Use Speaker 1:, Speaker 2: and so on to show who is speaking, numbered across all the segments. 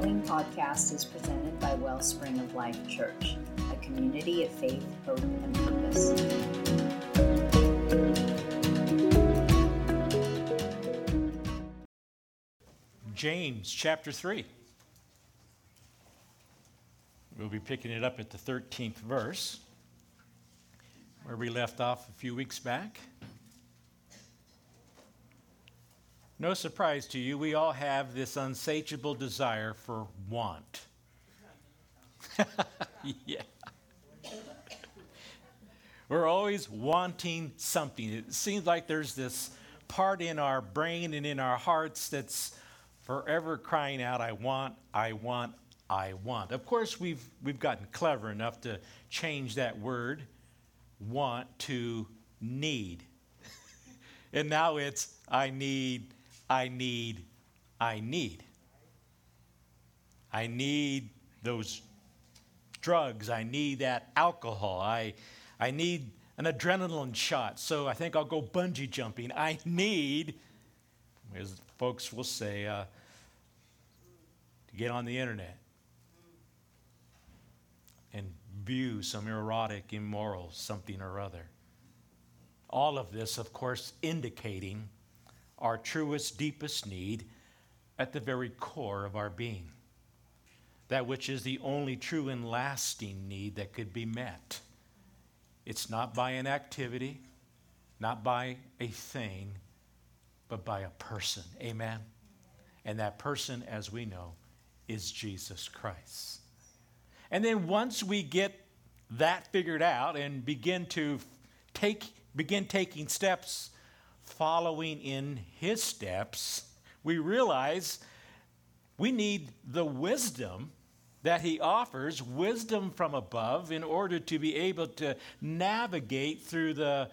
Speaker 1: following podcast is presented by Wellspring of Life Church, a community of faith, hope, and purpose.
Speaker 2: James chapter 3. We'll be picking it up at the 13th verse, where we left off a few weeks back. No surprise to you, we all have this unsatiable desire for want. yeah. We're always wanting something. It seems like there's this part in our brain and in our hearts that's forever crying out, I want, I want, I want. Of course, we've, we've gotten clever enough to change that word, want, to need. and now it's, I need, I need, I need. I need those drugs. I need that alcohol. I, I need an adrenaline shot. So I think I'll go bungee jumping. I need, as folks will say, uh, to get on the internet and view some erotic, immoral something or other. All of this, of course, indicating our truest, deepest need at the very core of our being. That which is the only true and lasting need that could be met. It's not by an activity, not by a thing, but by a person. Amen? And that person, as we know, is Jesus Christ. And then once we get that figured out and begin to take begin taking steps following in his steps, we realize we need the wisdom that he offers, wisdom from above, in order to be able to navigate through the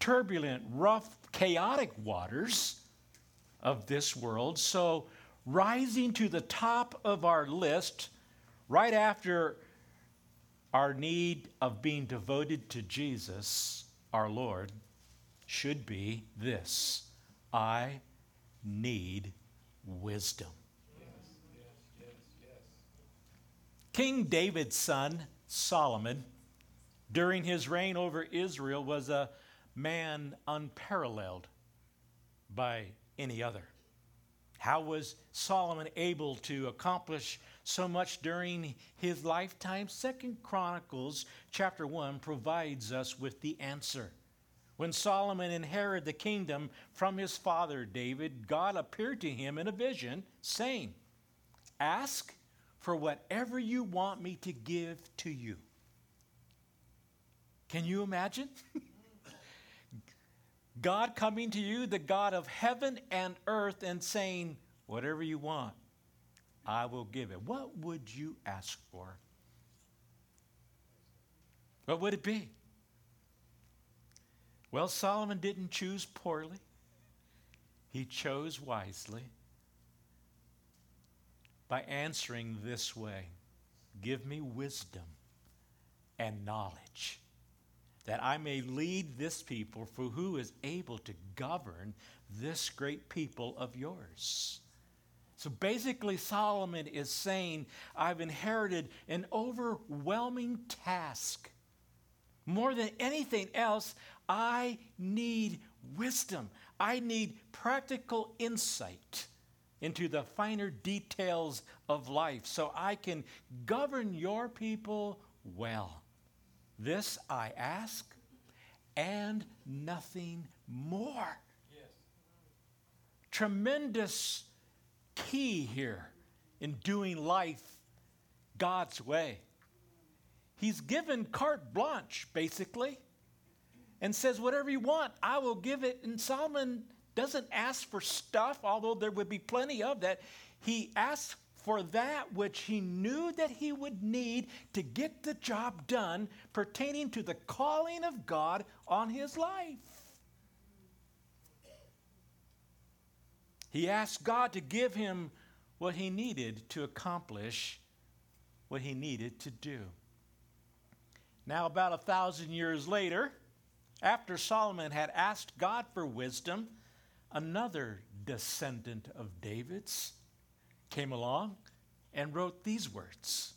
Speaker 2: turbulent, rough, chaotic waters of this world. So, rising to the top of our list, right after our need of being devoted to Jesus, our Lord, should be this I need wisdom. King David's son, Solomon, during his reign over Israel, was a man unparalleled by any other. How was Solomon able to accomplish so much during his lifetime? Second Chronicles chapter 1 provides us with the answer. When Solomon inherited the kingdom from his father David, God appeared to him in a vision, saying, Ask for whatever you want me to give to you. Can you imagine? God coming to you, the God of heaven and earth, and saying, Whatever you want, I will give it. What would you ask for? What would it be? Well, Solomon didn't choose poorly, he chose wisely by answering this way Give me wisdom and knowledge that I may lead this people, for who is able to govern this great people of yours? So basically, Solomon is saying, I've inherited an overwhelming task. More than anything else, I need wisdom. I need practical insight into the finer details of life so I can govern your people well. This I ask, and nothing more. Yes. Tremendous key here in doing life God's way. He's given carte blanche, basically, and says, Whatever you want, I will give it. And Solomon doesn't ask for stuff, although there would be plenty of that. He asks for that which he knew that he would need to get the job done pertaining to the calling of God on his life. He asked God to give him what he needed to accomplish what he needed to do. Now, about a thousand years later, after Solomon had asked God for wisdom, another descendant of David's came along and wrote these words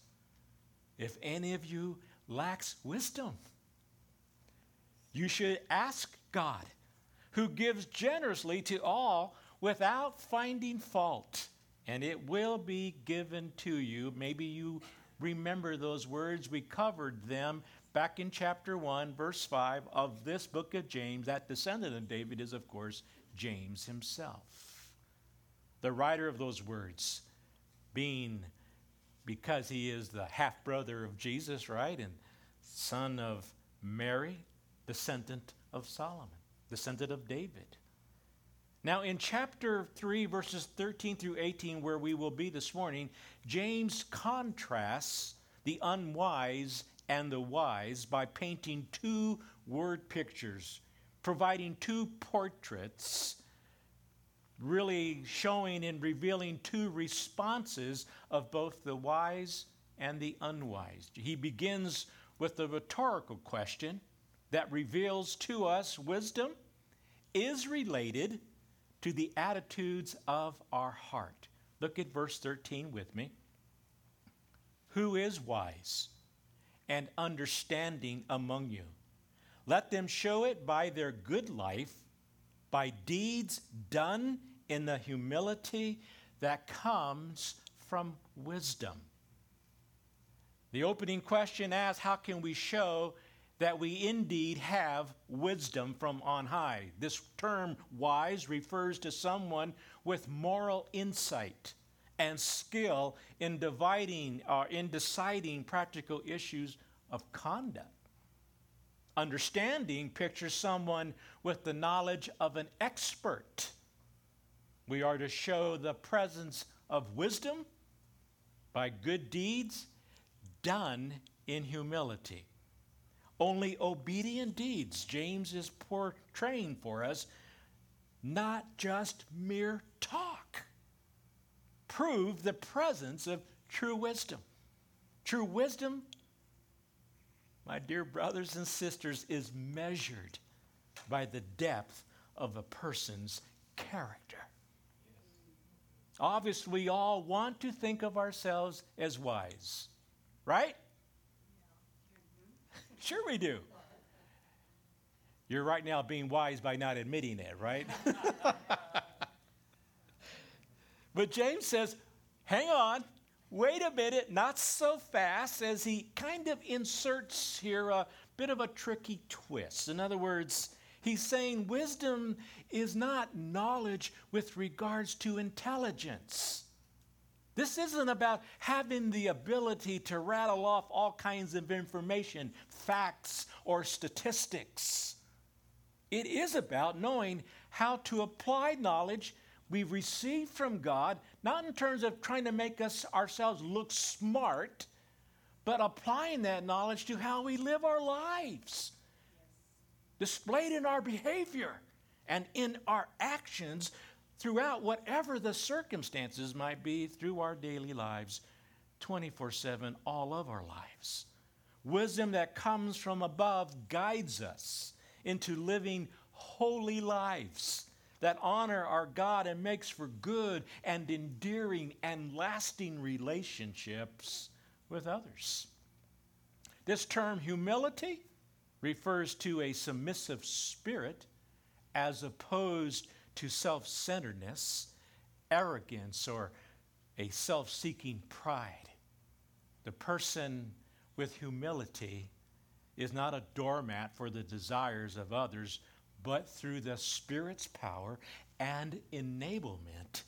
Speaker 2: If any of you lacks wisdom, you should ask God, who gives generously to all without finding fault, and it will be given to you. Maybe you remember those words. We covered them back in chapter 1, verse 5 of this book of James. That descendant of David is, of course, James himself. The writer of those words, being because he is the half brother of Jesus, right? And son of Mary, descendant of Solomon, descendant of David. Now, in chapter 3, verses 13 through 18, where we will be this morning, James contrasts the unwise and the wise by painting two word pictures, providing two portraits, really showing and revealing two responses of both the wise and the unwise. He begins with the rhetorical question that reveals to us wisdom is related to the attitudes of our heart. Look at verse 13 with me. Who is wise and understanding among you? Let them show it by their good life, by deeds done in the humility that comes from wisdom. The opening question asks How can we show that we indeed have wisdom from on high. This term wise refers to someone with moral insight and skill in dividing or uh, in deciding practical issues of conduct. Understanding pictures someone with the knowledge of an expert. We are to show the presence of wisdom by good deeds done in humility. Only obedient deeds, James is portraying for us, not just mere talk, prove the presence of true wisdom. True wisdom, my dear brothers and sisters, is measured by the depth of a person's character. Obviously, we all want to think of ourselves as wise, right? Sure, we do. You're right now being wise by not admitting it, right? but James says, hang on, wait a minute, not so fast, as he kind of inserts here a bit of a tricky twist. In other words, he's saying wisdom is not knowledge with regards to intelligence. This isn't about having the ability to rattle off all kinds of information, facts, or statistics. It is about knowing how to apply knowledge we've received from God, not in terms of trying to make us ourselves look smart, but applying that knowledge to how we live our lives, displayed in our behavior and in our actions throughout whatever the circumstances might be through our daily lives, 24 7, all of our lives. Wisdom that comes from above guides us into living holy lives that honor our God and makes for good and endearing and lasting relationships with others. This term humility refers to a submissive spirit as opposed to self centeredness, arrogance, or a self seeking pride. The person with humility is not a doormat for the desires of others, but through the Spirit's power and enablement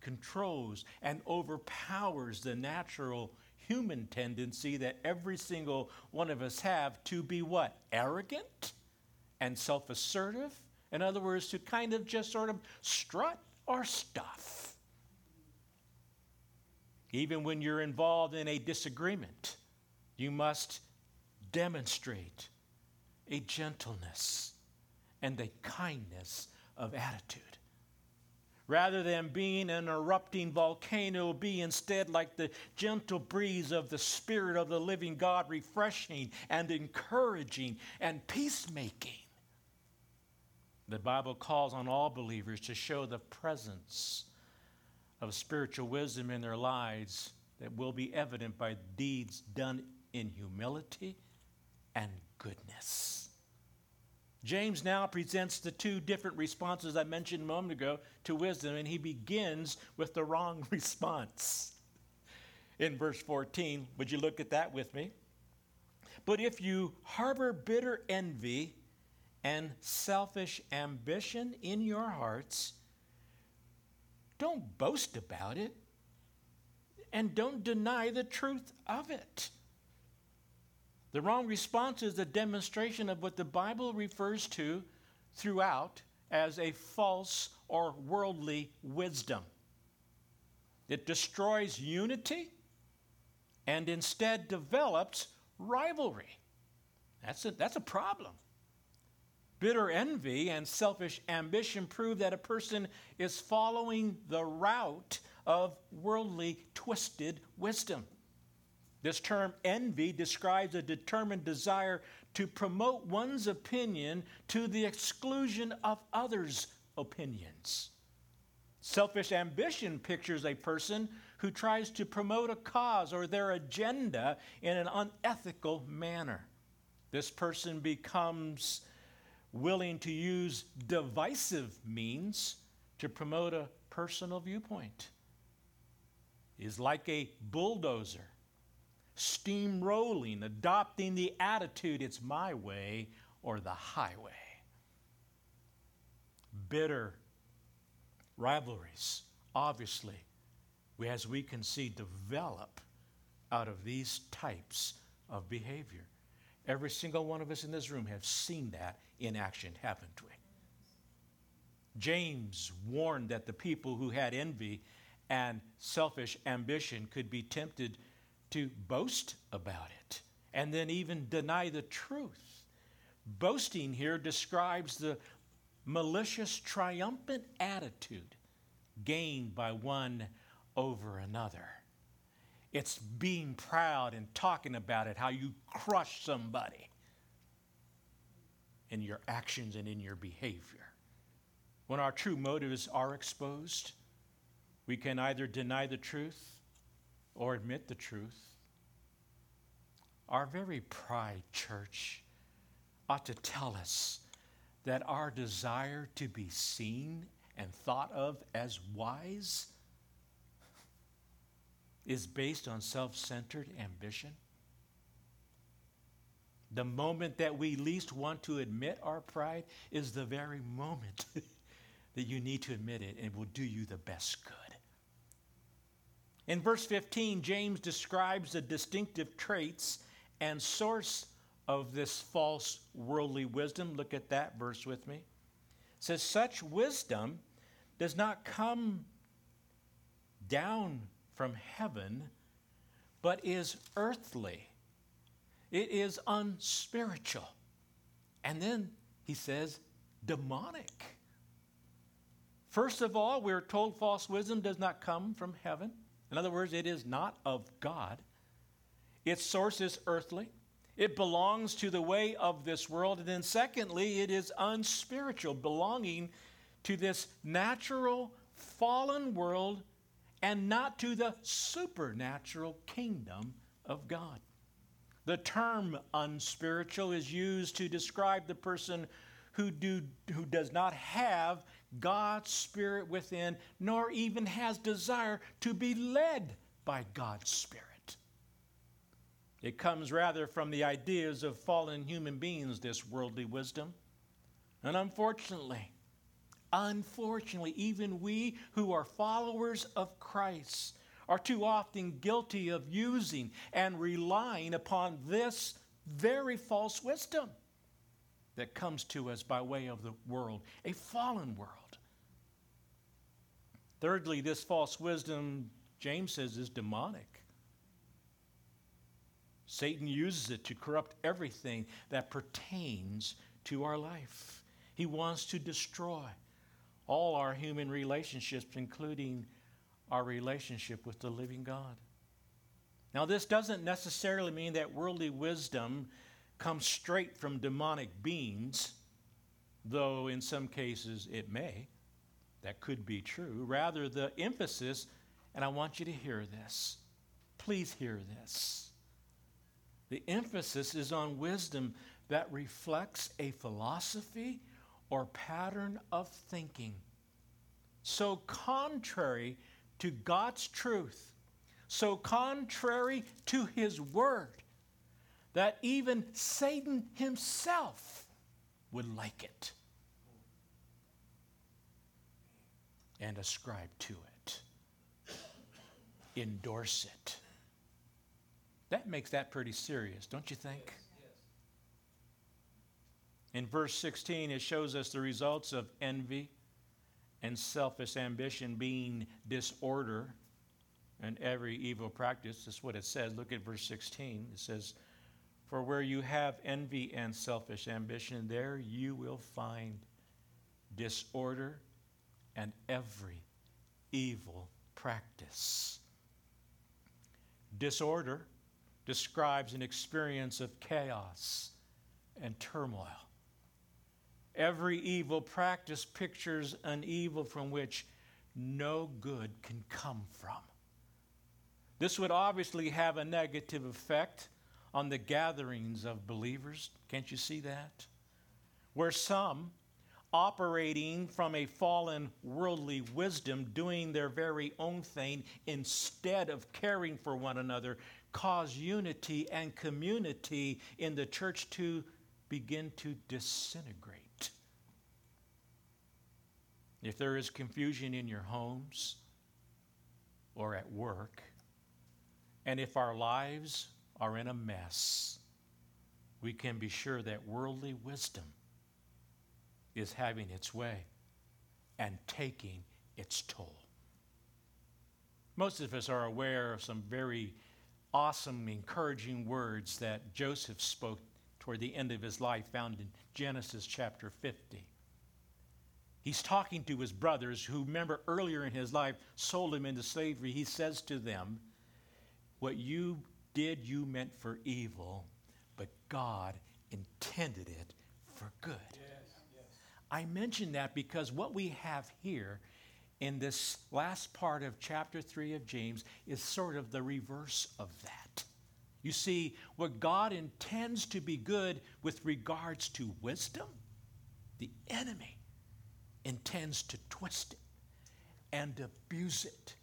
Speaker 2: controls and overpowers the natural human tendency that every single one of us have to be what? Arrogant and self assertive in other words, to kind of just sort of strut our stuff. Even when you're involved in a disagreement, you must demonstrate a gentleness and the kindness of attitude. Rather than being an erupting volcano, be instead like the gentle breeze of the Spirit of the living God, refreshing and encouraging and peacemaking. The Bible calls on all believers to show the presence of spiritual wisdom in their lives that will be evident by deeds done in humility and goodness. James now presents the two different responses I mentioned a moment ago to wisdom, and he begins with the wrong response. In verse 14, would you look at that with me? But if you harbor bitter envy and selfish ambition in your hearts, don't boast about it and don't deny the truth of it. The wrong response is a demonstration of what the Bible refers to throughout as a false or worldly wisdom. It destroys unity and instead develops rivalry. That's a, that's a problem. Bitter envy and selfish ambition prove that a person is following the route of worldly, twisted wisdom. This term envy describes a determined desire to promote one's opinion to the exclusion of others' opinions. Selfish ambition pictures a person who tries to promote a cause or their agenda in an unethical manner. This person becomes willing to use divisive means to promote a personal viewpoint. Is like a bulldozer steamrolling, adopting the attitude, it's my way or the highway. Bitter rivalries, obviously, as we can see, develop out of these types of behavior. Every single one of us in this room have seen that in action, haven't we? James warned that the people who had envy and selfish ambition could be tempted to boast about it and then even deny the truth. Boasting here describes the malicious, triumphant attitude gained by one over another. It's being proud and talking about it, how you crush somebody in your actions and in your behavior. When our true motives are exposed, we can either deny the truth or admit the truth. Our very pride, church, ought to tell us that our desire to be seen and thought of as wise is based on self centered ambition. The moment that we least want to admit our pride is the very moment that you need to admit it, and it will do you the best good. In verse 15, James describes the distinctive traits and source of this false worldly wisdom. Look at that verse with me. It says, Such wisdom does not come down from heaven, but is earthly. It is unspiritual. And then he says, demonic. First of all, we're told false wisdom does not come from heaven. In other words, it is not of God. Its source is earthly. It belongs to the way of this world. And then, secondly, it is unspiritual, belonging to this natural, fallen world and not to the supernatural kingdom of God. The term unspiritual is used to describe the person who, do, who does not have God's Spirit within, nor even has desire to be led by God's Spirit. It comes rather from the ideas of fallen human beings, this worldly wisdom. And unfortunately, unfortunately, even we who are followers of Christ are too often guilty of using and relying upon this very false wisdom that comes to us by way of the world, a fallen world. Thirdly, this false wisdom, James says, is demonic. Satan uses it to corrupt everything that pertains to our life. He wants to destroy all our human relationships, including our relationship with the living God. Now, this doesn't necessarily mean that worldly wisdom comes straight from demonic beings, though in some cases it may. That could be true. Rather, the emphasis, and I want you to hear this please hear this. The emphasis is on wisdom that reflects a philosophy or pattern of thinking so contrary to God's truth, so contrary to His Word, that even Satan himself would like it and ascribe to it, endorse it. That makes that pretty serious, don't you think? In verse 16, it shows us the results of envy and selfish ambition being disorder and every evil practice. That's what it says. Look at verse 16. It says, For where you have envy and selfish ambition, there you will find disorder and every evil practice. Disorder describes an experience of chaos and turmoil. Every evil practice pictures an evil from which no good can come from. This would obviously have a negative effect on the gatherings of believers. Can't you see that? Where some, operating from a fallen worldly wisdom, doing their very own thing instead of caring for one another, cause unity and community in the church to begin to disintegrate. If there is confusion in your homes or at work, and if our lives are in a mess, we can be sure that worldly wisdom is having its way and taking its toll. Most of us are aware of some very awesome, encouraging words that Joseph spoke toward the end of his life, found in Genesis chapter 50. He's talking to his brothers who, remember earlier in his life, sold him into slavery. He says to them, What you did, you meant for evil, but God intended it for good. Yes. I mention that because what we have here in this last part of chapter 3 of James is sort of the reverse of that. You see, what God intends to be good with regards to wisdom, the enemy intends to twist it and abuse it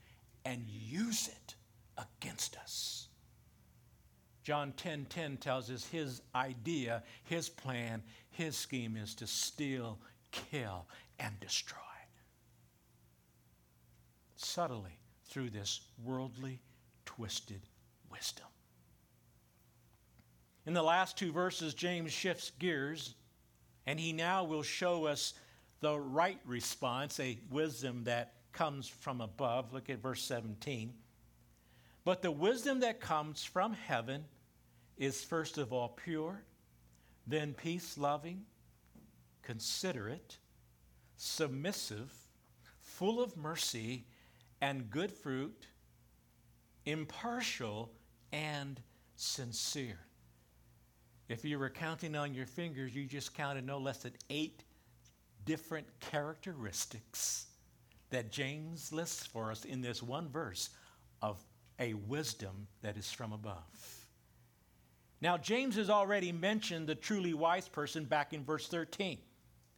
Speaker 2: and use it against us. John 10:10 10, 10 tells us his idea, his plan, his scheme is to steal, kill and destroy. Subtly through this worldly twisted wisdom. In the last two verses James shifts gears and he now will show us the right response, a wisdom that comes from above. Look at verse 17. But the wisdom that comes from heaven is first of all pure, then peace loving, considerate, submissive, full of mercy and good fruit, impartial and sincere. If you were counting on your fingers, you just counted no less than eight different characteristics that James lists for us in this one verse of a wisdom that is from above. Now, James has already mentioned the truly wise person back in verse 13.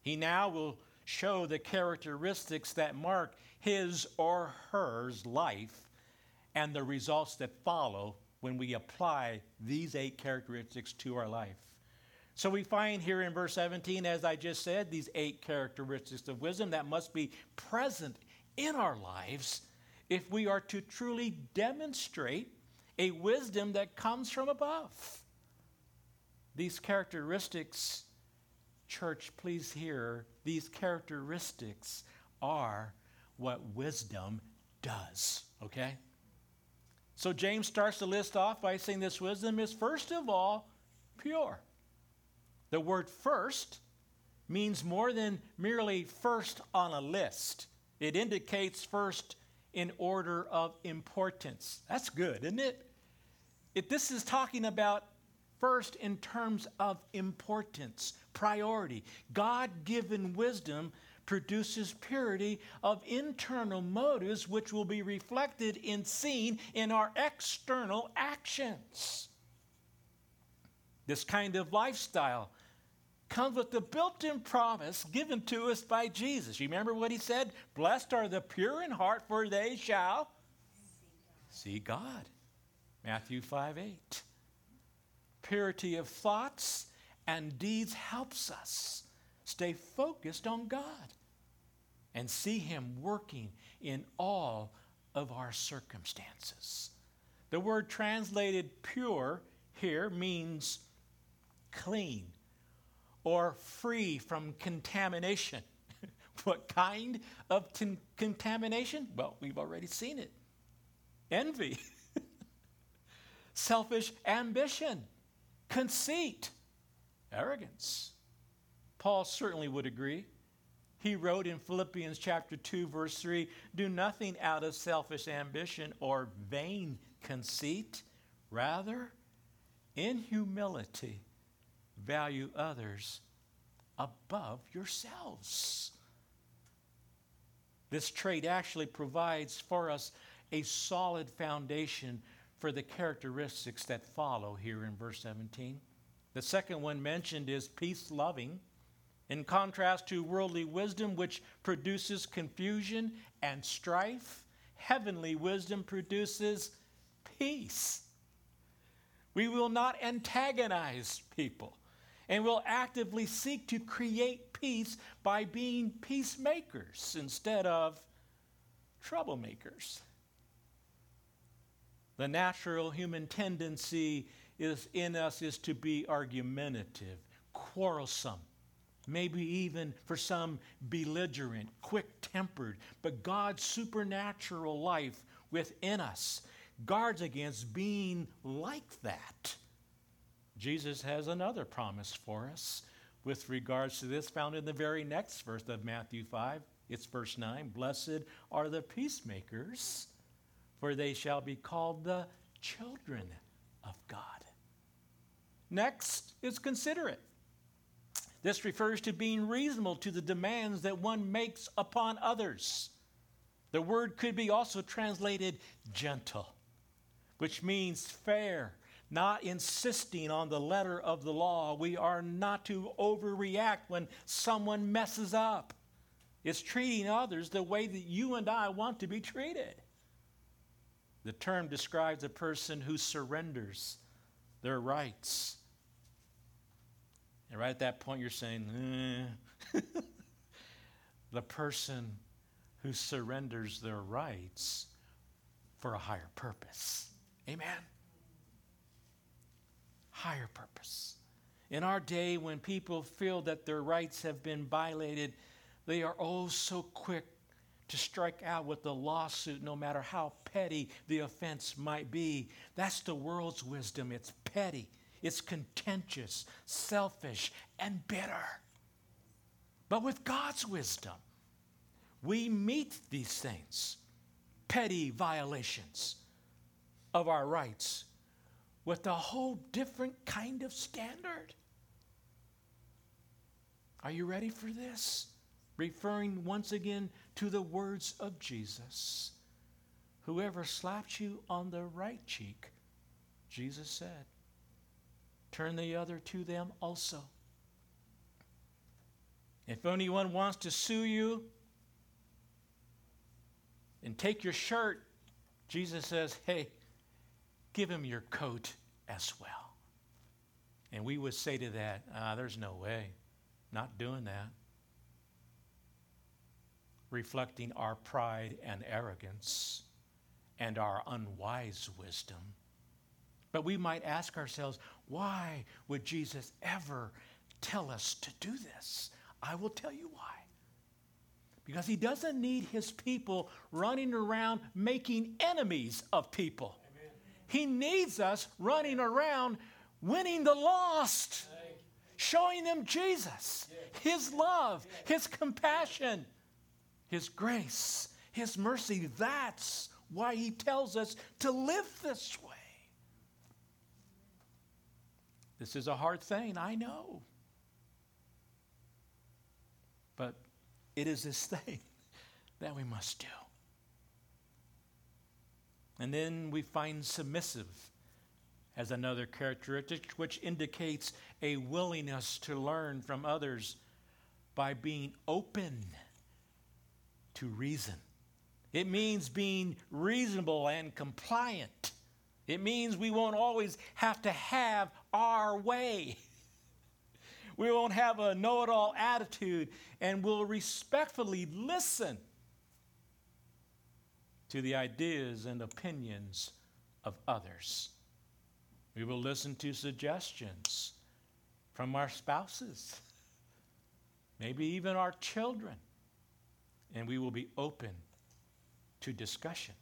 Speaker 2: He now will show the characteristics that mark his or hers life and the results that follow when we apply these eight characteristics to our life. So we find here in verse 17, as I just said, these eight characteristics of wisdom that must be present in our lives if we are to truly demonstrate a wisdom that comes from above. These characteristics, church, please hear, these characteristics are what wisdom does, okay? So James starts the list off by saying this wisdom is, first of all, pure. The word first means more than merely first on a list, it indicates first in order of importance. That's good, isn't it? If this is talking about first in terms of importance, priority. God given wisdom produces purity of internal motives, which will be reflected and seen in our external actions. This kind of lifestyle comes with the built in promise given to us by Jesus. You remember what he said? Blessed are the pure in heart, for they shall see God. Matthew 5 8. Purity of thoughts and deeds helps us stay focused on God and see Him working in all of our circumstances. The word translated pure here means clean or free from contamination. what kind of t- contamination? Well, we've already seen it envy, selfish ambition, conceit, arrogance. Paul certainly would agree. He wrote in Philippians chapter 2 verse 3, do nothing out of selfish ambition or vain conceit, rather in humility value others above yourselves. This trait actually provides for us a solid foundation for the characteristics that follow here in verse 17. The second one mentioned is peace loving, in contrast to worldly wisdom, which produces confusion and strife. Heavenly wisdom produces peace. We will not antagonize people and will actively seek to create peace by being peacemakers instead of troublemakers. The natural human tendency is in us is to be argumentative, quarrelsome, maybe even for some belligerent, quick-tempered, but God's supernatural life within us guards against being like that. Jesus has another promise for us with regards to this, found in the very next verse of Matthew 5. It's verse 9 Blessed are the peacemakers, for they shall be called the children of God. Next is considerate. This refers to being reasonable to the demands that one makes upon others. The word could be also translated gentle, which means fair, not insisting on the letter of the law. We are not to overreact when someone messes up. It's treating others the way that you and I want to be treated. The term describes a person who surrenders their rights. And right at that point, you're saying, eh. the person who surrenders their rights for a higher purpose. Amen. Higher purpose. In our day, when people feel that their rights have been violated, they are oh so quick to strike out with a lawsuit, no matter how petty the offense might be. That's the world's wisdom. It's petty, it's contentious, selfish, and bitter. But with God's wisdom, we meet these things, petty violations of our rights, with a whole different kind of standard. Are you ready for this? Referring once again to the words of Jesus. Whoever slaps you on the right cheek, Jesus said, turn the other to them also. If anyone wants to sue you and take your shirt, Jesus says, hey, give him your coat as well. And we would say to that, ah, there's no way. Not doing that reflecting our pride and arrogance and our unwise wisdom. But we might ask ourselves, why would Jesus ever tell us to do this? I will tell you why. Because he doesn't need his people running around making enemies of people. Amen. He needs us running around winning the lost, showing them Jesus, his love, his compassion his grace, His mercy. That's why He tells us to live this way. This is a hard thing, I know. But it is this thing that we must do. And then we find submissive as another characteristic, which indicates a willingness to learn from others by being open to reason. It means being reasonable and compliant. It means we won't always have to have our way. We won't have a know it all attitude, and we'll respectfully listen to the ideas and opinions of others. We will listen to suggestions from our spouses, maybe even our children, and we will be open to discussion.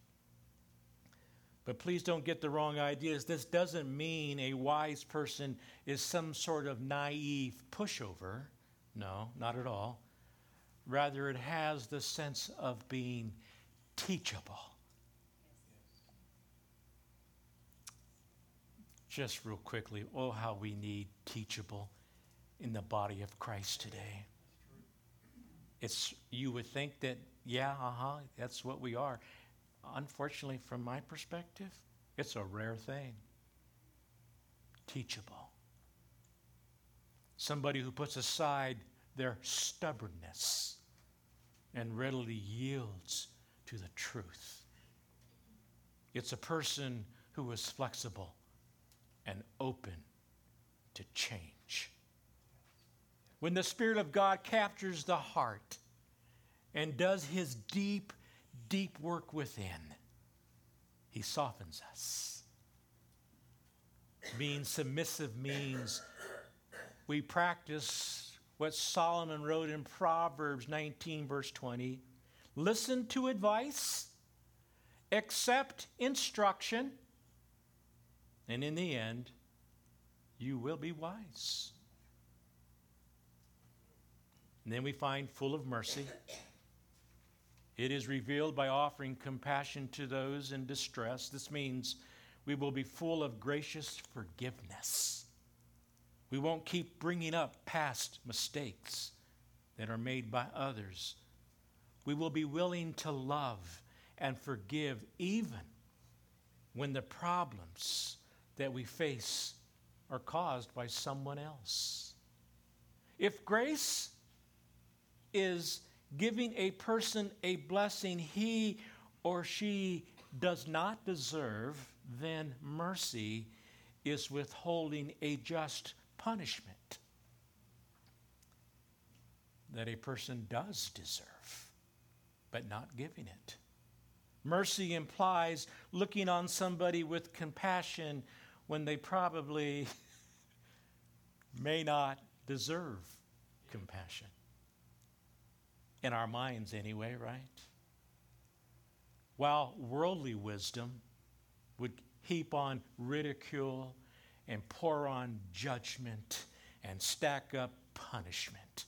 Speaker 2: But please don't get the wrong ideas. This doesn't mean a wise person is some sort of naive pushover. No, not at all. Rather, it has the sense of being teachable. Just real quickly, oh, how we need teachable in the body of Christ today. It's, you would think that, yeah, uh huh, that's what we are. Unfortunately, from my perspective, it's a rare thing. Teachable. Somebody who puts aside their stubbornness and readily yields to the truth. It's a person who is flexible and open to change. When the Spirit of God captures the heart and does his deep, deep work within, he softens us. Being submissive means we practice what Solomon wrote in Proverbs 19, verse 20 listen to advice, accept instruction, and in the end, you will be wise. And then we find full of mercy. It is revealed by offering compassion to those in distress. This means we will be full of gracious forgiveness. We won't keep bringing up past mistakes that are made by others. We will be willing to love and forgive even when the problems that we face are caused by someone else. If grace is giving a person a blessing he or she does not deserve, then mercy is withholding a just punishment that a person does deserve, but not giving it. Mercy implies looking on somebody with compassion when they probably may not deserve compassion. In our minds, anyway, right? While worldly wisdom would heap on ridicule and pour on judgment and stack up punishment,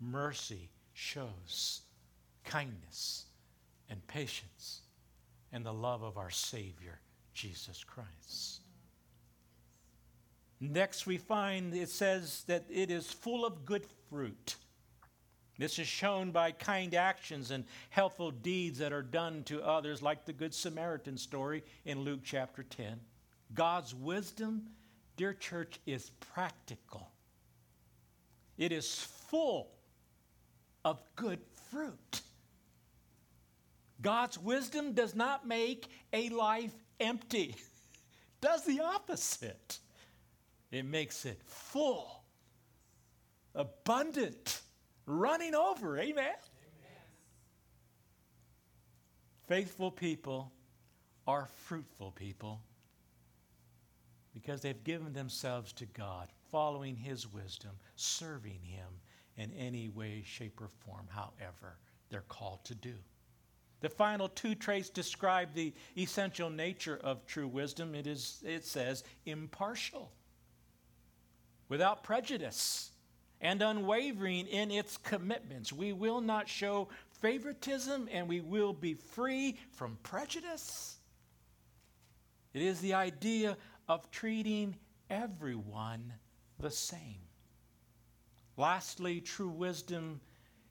Speaker 2: mercy shows kindness and patience and the love of our Savior, Jesus Christ. Next, we find it says that it is full of good fruit. This is shown by kind actions and helpful deeds that are done to others, like the Good Samaritan story in Luke chapter 10. God's wisdom, dear church, is practical, it is full of good fruit. God's wisdom does not make a life empty, does the opposite. It makes it full, abundant, running over. Amen? Amen. Faithful people are fruitful people because they've given themselves to God, following His wisdom, serving Him in any way, shape, or form, however they're called to do. The final two traits describe the essential nature of true wisdom. It, is, it says impartial without prejudice and unwavering in its commitments. We will not show favoritism and we will be free from prejudice. It is the idea of treating everyone the same. Lastly, true wisdom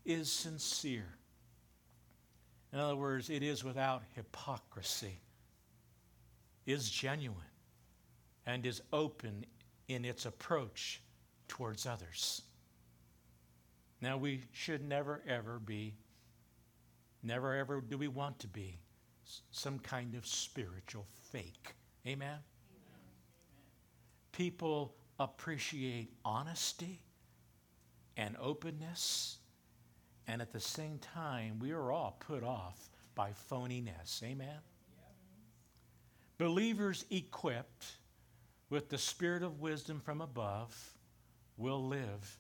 Speaker 2: is sincere. In other words, it is without hypocrisy, is genuine, and is open in its approach towards others. Now, we should never, ever be, never, ever do we want to be some kind of spiritual fake. Amen? Amen. People appreciate honesty and openness, and at the same time, we are all put off by phoniness. Amen? Believers equipped with the spirit of wisdom from above will live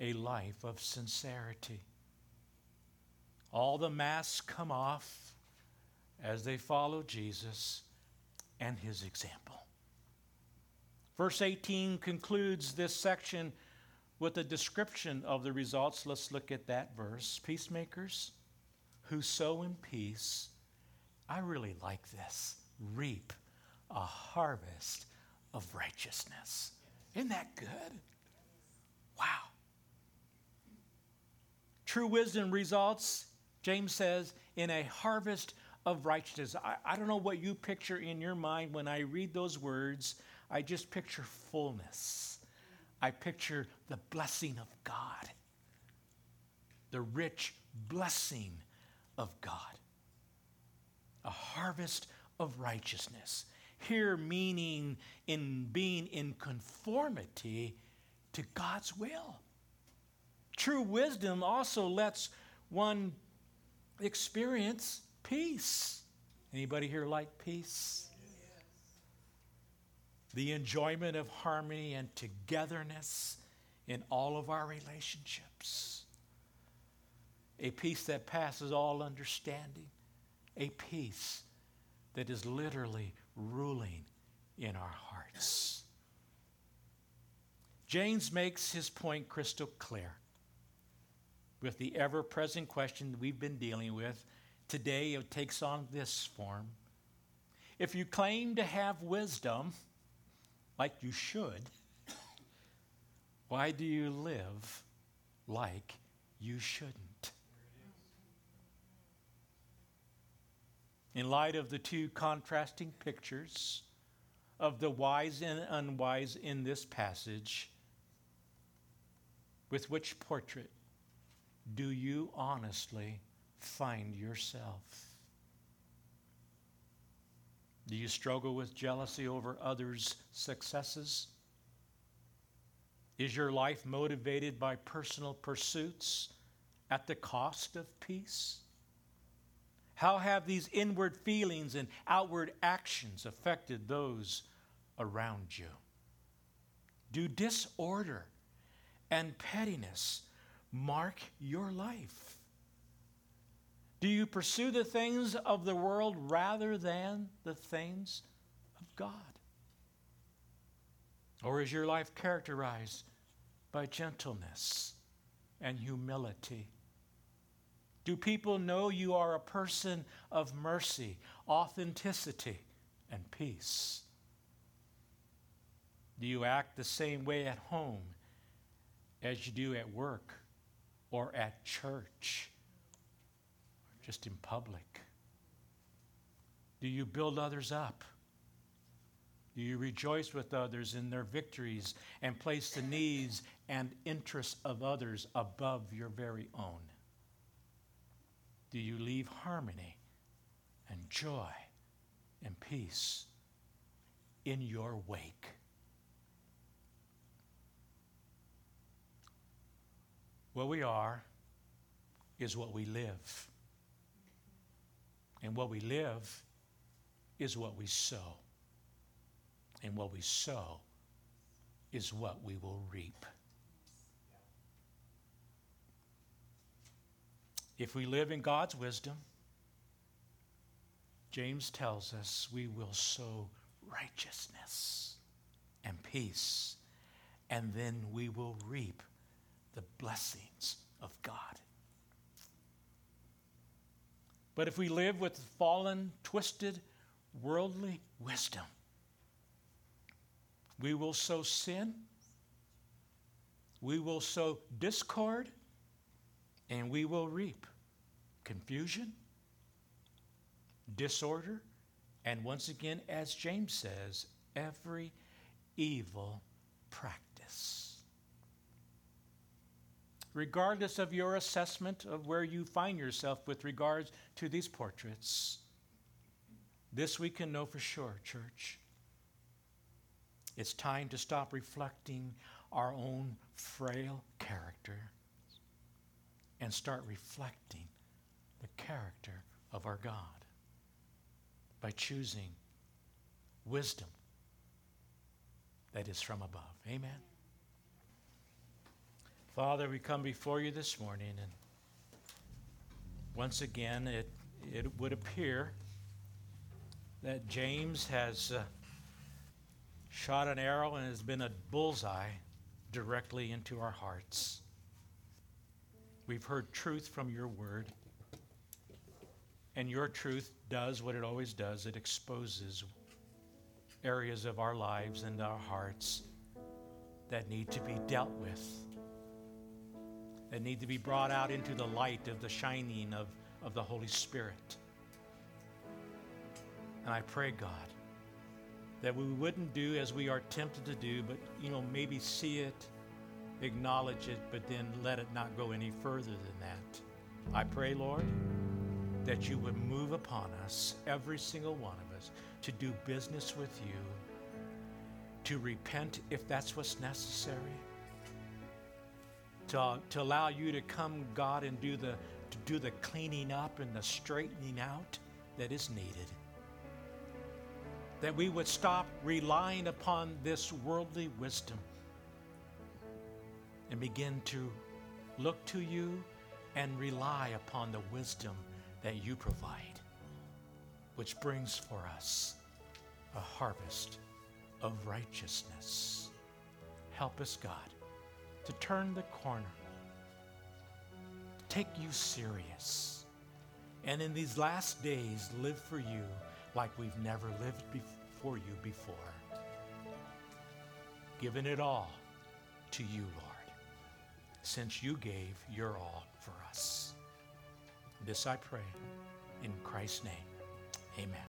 Speaker 2: a life of sincerity. All the masks come off as they follow Jesus and his example. Verse 18 concludes this section with a description of the results. Let's look at that verse. Peacemakers who sow in peace, I really like this, reap a harvest of righteousness. Isn't that good? Wow. True wisdom results, James says, in a harvest of righteousness. I, I don't know what you picture in your mind when I read those words. I just picture fullness. I picture the blessing of God, the rich blessing of God, a harvest of righteousness. Here, meaning in being in conformity to God's will. True wisdom also lets one experience peace. Anybody here like peace? The enjoyment of harmony and togetherness in all of our relationships. A peace that passes all understanding. A peace that is literally ruling in our hearts. James makes his point crystal clear with the ever present question we've been dealing with Today it takes on this form. If you claim to have wisdom, like you should, why do you live like you shouldn't? In light of the two contrasting pictures of the wise and unwise in this passage, with which portrait do you honestly find yourself? Do you struggle with jealousy over others' successes? Is your life motivated by personal pursuits at the cost of peace? How have these inward feelings and outward actions affected those around you? Do disorder and pettiness mark your life? Do you pursue the things of the world rather than the things of God? Or is your life characterized by gentleness and humility? Do people know you are a person of mercy, authenticity, and peace? Do you act the same way at home as you do at work or at church? or just in public? Do you build others up? Do you rejoice with others in their victories and place the needs and interests of others above your very own? Do you leave harmony and joy and peace in your wake? What we are is what we live. And what we live is what we sow. And what we sow is what we will reap. If we live in God's wisdom, James tells us we will sow righteousness and peace, and then we will reap the blessings of God. But if we live with fallen, twisted, worldly wisdom, we will sow sin, we will sow discord, and we will reap confusion, disorder, and once again, as James says, every evil practice. Regardless of your assessment of where you find yourself with regards to these portraits, this we can know for sure, church. It's time to stop reflecting our own frail character and start reflecting the character of our God by choosing wisdom that is from above. Amen. Father, we come before you this morning, and once again, it, it would appear that James has uh, shot an arrow and has been a bullseye directly into our hearts. We've heard truth from your word. And your truth does what it always does it exposes areas of our lives and our hearts that need to be dealt with, that need to be brought out into the light of the shining of, of the Holy Spirit. And I pray, God, that we wouldn't do as we are tempted to do, but, you know, maybe see it, acknowledge it, but then let it not go any further than that. I pray, Lord, that you would move upon us, every single one of us, to do business with you, to repent if that's what's necessary, to, to allow you to come, God, and do the, to do the cleaning up and the straightening out that is needed that we would stop relying upon this worldly wisdom and begin to look to you and rely upon the wisdom that you provide, which brings for us a harvest of righteousness. Help us, God, to turn the corner, take you serious, and in these last days live for you like we've never lived before you before. Giving it all to you, Lord, since you gave your all for us. This I pray in Christ's name. Amen.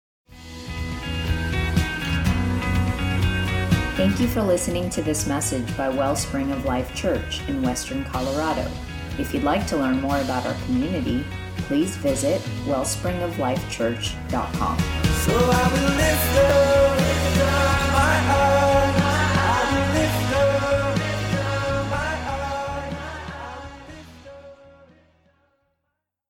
Speaker 1: Thank you for listening to this message by Wellspring of Life Church in Western Colorado. If you'd like to learn more about our community, please visit wellspringoflifechurch.com. So